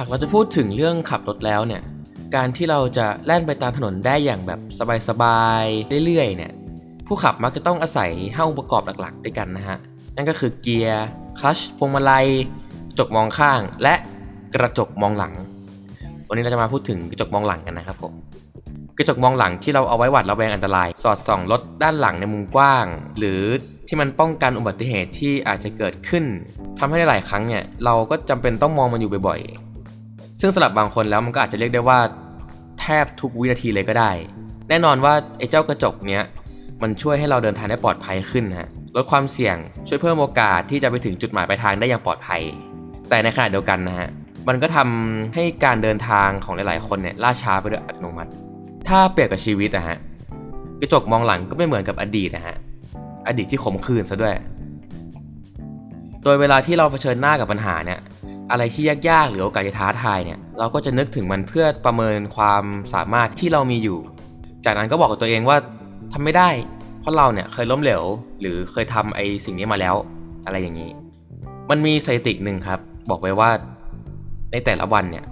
หากเราจะพูดถึงเรื่องขับรถแล้วเนี่ย การที่เราจะแล่นไปตามถนนได้อย่างแบบสบายๆเรื่อยๆเนี่ย ผู้ขับมักจะต้องอาศัยห้าองค์ประกอบหลักๆ ด้วยกันนะฮะ นั่นก็คือเกียร์ คลัช พวงมาลัยกระจกมองข้าง และกระจกมองหลัง วันนี้เราจะมาพูดถึงกระจกมองหลังกันนะครับผม กระจกมองหลังที่เราเอาไว้หวัดระแวงอันตราย สอดส่องรถด้านหลังในมุมกว้าง หรือที่มันป้องกันอุบัติเหตุที่อาจจะเกิดขึ้นทำให้หลายครั้งเนี่ยเราก็จำเป็นต้องมองมันอยู่บ่อยๆ ซึ่งสำหรับบางคนแล้วมันก็อาจจะเรียกได้ว่าแทบทุกวินาทีเลยก็ได้ แน่นอนว่าไอ้เจ้ากระจกเนี้ยมันช่วยให้เราเดินทางได้ปลอดภัยขึ้นฮะลดความเสี่ยงช่วยเพิ่มโอกาสที่จะไปถึงจุดหมายปลายทางได้อย่างปลอดภัย แต่ในขณะเดียวกันนะฮะมันก็ทำให้การเดินทางของหลายๆ คนเนี่ยล่าช้าไปโดยอัตโนมัติ ถ้าเปรียบกับชีวิตนะฮะกระจกมองหลังก็ไม่เหมือนกับอดีตนะฮะอดีตที่ขมขื่นซะด้วย โดยเวลาที่เราเผชิญหน้ากับปัญหาเนี่ย อะไรที่ยากๆ หรือโอกาสจะท้าทายเนี่ยเราก็จะนึกถึงมันเพื่อประเมินความสามารถที่เรามีอยู่ จากนั้นก็บอกกับตัวเองว่าทำไม่ได้ เพราะเราเนี่ยเคยล้มเหลวหรือเคยทำไอ้สิ่งนี้มาแล้ว อะไรอย่างนี้ มันมีสถิติหนึ่งครับ บอกไว้ว่าในแต่ละวันเนี่ย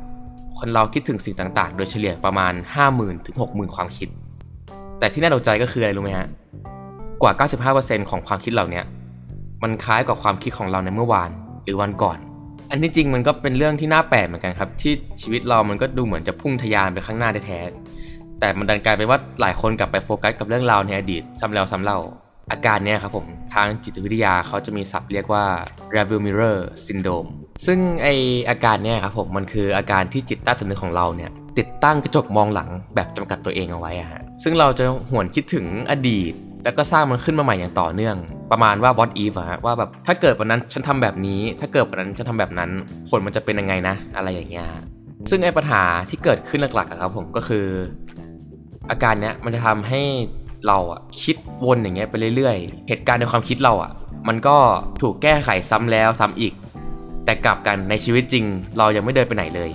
คนเราคิดถึงสิ่งต่างๆ โดยเฉลี่ยประมาณ 50,000ถึง60,000 ความคิด แต่ที่น่าตกใจก็คืออะไรรู้ไหมฮะกว่า 95%ของความคิดเหล่านี้มันคล้ายกับความคิดของเราในเมื่อวานหรือวันก่อน อันที่จริงมันก็เป็นเรื่องที่น่าแปลกเหมือนกันครับ ที่ชีวิตเรามันก็ดูเหมือนจะพุ่งทะยานไปข้างหน้าแท้แต่มันดันกลายเป็นว่าหลายคนกลับไปโฟกัสกับเรื่องราวในอดีตซ้ำแล้วซ้ำเล่า อาการเนี้ยครับผมทางจิตวิทยาเขาจะมีศัพท์เรียกว่า review mirror syndrome ซึ่งไออาการเนี้ยครับผมมันคืออาการที่จิตใต้สำนึกของเราเนี่ยติดตั้งกระจกมองหลังแบบจำกัดตัวเองเอาไว้อะฮะซึ่งเราจะหวนคิดถึงอดีต แล้วก็สร้างมันขึ้นมาใหม่อย่างต่อเนื่อง ประมาณว่า what if อะฮะว่าแบบถ้าเกิดวันนั้นฉันทำแบบนี้ ถ้าเกิดวันนั้นฉันทำแบบนั้น ผลมันจะเป็นยังไงนะ อะไรอย่างเงี้ยซึ่งไอ้ปัญหาที่เกิดขึ้นหลักๆครับผมก็คือ อาการเนี้ยมันจะทำให้เราอะคิดวนอย่างเงี้ยไปเรื่อยๆ เหตุการณ์ในความคิดเราอะมันก็ถูกแก้ไขซ้ำแล้วซ้ำอีก แต่กลับกันในชีวิตจริง เรายังไม่เดินไปไหนเลย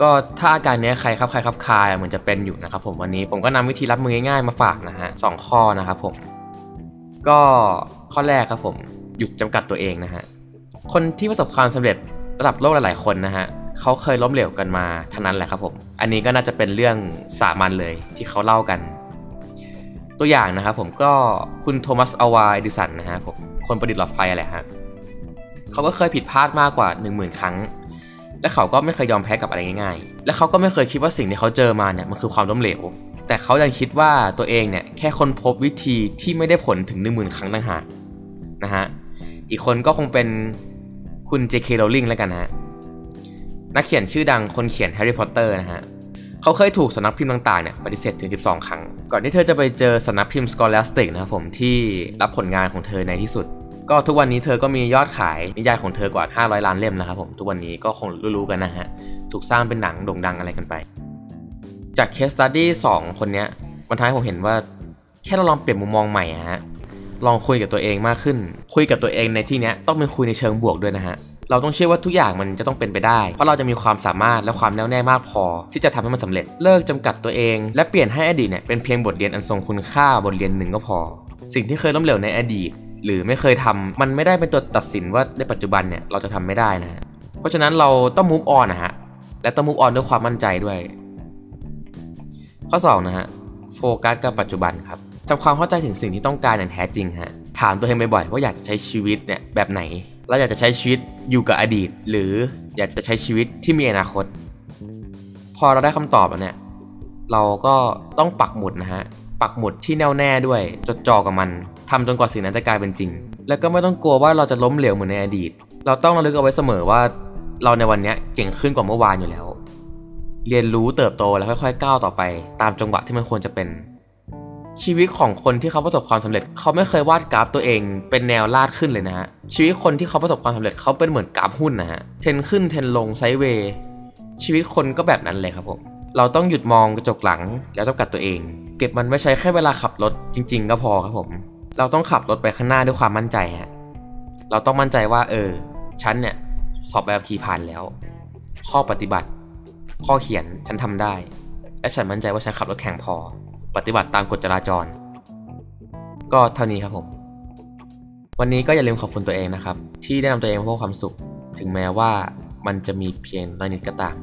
ก็ถ้าอาการนี้ใครครับใครครับคายเหมือนจะเป็นอยู่นะครับผมวันนี้ผมก็นำวิธีรับมือง่ายๆมาฝากนะฮะสองข้อนะครับผม ก็ข้อแรกครับผมหยุดจำกัดตัวเองนะฮะคนที่ประสบความสำเร็จระดับโลกหลายๆคนนะฮะเขาเคยล้มเหลวกันมาทั้งนั้นแหละครับผม อันนี้ก็น่าจะเป็นเรื่องสามัญเลยที่เขาเล่ากัน ตัวอย่างนะครับผมก็คุณโทมัสอัลวาเอดิสันนะฮะผมคนประดิษฐ์หลอดไฟอะไรฮะเขาก็เคยผิดพลาดมากกว่า 1 0,000 ครั้ง และเขาก็ไม่เคยยอมแพ้กับอะไรง่ายๆ และเขาก็ไม่เคยคิดว่าสิ่งที่เขาเจอมาเนี่ยมันคือความล้มเหลว แต่เขายังคิดว่าตัวเองเนี่ยแค่ค้นพบวิธีที่ไม่ได้ผลถึง 1 0,000 ครั้งต่างหากนะฮะ อีกคนก็คงเป็นคุณ J.K. Rowling แล้วกันนะฮะ นักเขียนชื่อดังคนเขียนแฮร์รี่พอตเตอร์นะฮะ เขาเคยถูกสำนักพิมพ์ต่างๆเนี่ยปฏิเสธถึง 12 ครั้ง ก่อนที่เธอจะไปเจอสำนักพิมพ์ Scholastic นะครับผมที่รับผลงานของเธอในที่สุด ก็ทุกวันนี้เธอก็มียอดขายนิยายของเธอกว่า 500 ล้านเล่มนะครับผมทุกวันนี้ก็คงรู้ๆกันนะฮะถูกสร้างเป็นหนังโด่งดังอะไรกันไป จากเคสตัดดี้2คนเนี้ยมันทำให้ผมเห็นว่าแค่เราลองเปลี่ยนมุมมองใหม่ฮะลองคุยกับตัวเองมากขึ้น คุยกับตัวเองในที่นี้ต้องเป็นคุยในเชิงบวกด้วยนะฮะเราต้องเชื่อว่าทุกอย่างมันจะต้องเป็นไปได้ เพราะเราจะมีความสามารถและความแน่วแน่มากพอ ที่จะทำให้มันสำเร็จ เลิกจำกัดตัวเอง และเปลี่ยนให้อดีตเนี่ยเป็นเพียงบทเรียนอันทรงคุณค่าบทเรียนหนึ่งก็พอ สิ่งที่เคยล้มเหลวในอดีต หรือไม่เคยทำมันไม่ได้เป็นตัวตัดสินว่าในปัจจุบันเนี่ยเราจะทำไม่ได้นะฮะเพราะฉะนั้นเราต้อง move on นะฮะและต้อง move on ด้วยความมั่นใจด้วย ข้อ2นะฮะโฟกัสกับปัจจุบันครับทำความเข้าใจถึงสิ่งที่ต้องการอย่างแท้จริงฮะถามตัวเองบ่อยๆว่าอยากจะใช้ชีวิตเนี่ยแบบไหนเราอยากจะใช้ชีวิตอยู่กับอดีต หรืออยากจะใช้ชีวิตที่มีอนาคต พอเราได้คำตอบแล้วเนี่ยเราก็ต้องปักหมุดนะฮะ ปักหมุดที่แน่วแน่ด้วย จดจ่อกับมันทำจนกว่าสิ่งนั้นจะกลายเป็นจริง แล้วก็ไม่ต้องกลัวว่าเราจะล้มเหลวเหมือนในอดีต เราต้องระลึกเอาไว้เสมอว่า เราในวันนี้เก่งขึ้นกว่าเมื่อวานอยู่แล้ว เรียนรู้เติบโตแล้วค่อยๆก้าวต่อไป ตามจังหวะที่มันควรจะเป็น ชีวิตของคนที่เขาประสบความสำเร็จ เขาไม่เคยวาดกราฟตัวเอง เป็นแนวลาดขึ้นเลยนะฮะชีวิตคนที่เขาประสบความสำเร็จเขาเป็นเหมือนกราฟหุ้นนะฮะเทนขึ้นเทนลงไซด์เวย์ชีวิตคนก็แบบนั้นเลยครับผม เราต้องหยุดมองกระจกหลังแล้วจำกัดตัวเอง เก็บมันไว้ใช้แค่เวลาขับรถจริง ๆ ก็พอครับผม เราต้องขับรถไปข้างหน้าด้วยความมั่นใจฮะเราต้องมั่นใจว่า เออฉันเนี่ยสอบแบบขี่ผ่านแล้ว ข้อปฏิบัติ ข้อเขียนฉันทำได้ และฉันมั่นใจว่าฉันขับรถแข่งพอ ปฏิบัติตามกฎจราจร ก็เท่านี้ครับผม วันนี้ก็อย่าลืมขอบคุณตัวเองนะครับ ที่ได้นำตัวเองมาพบความสุข ถึงแม้ว่ามันจะมีเพียงน้อยนิดก็ตาม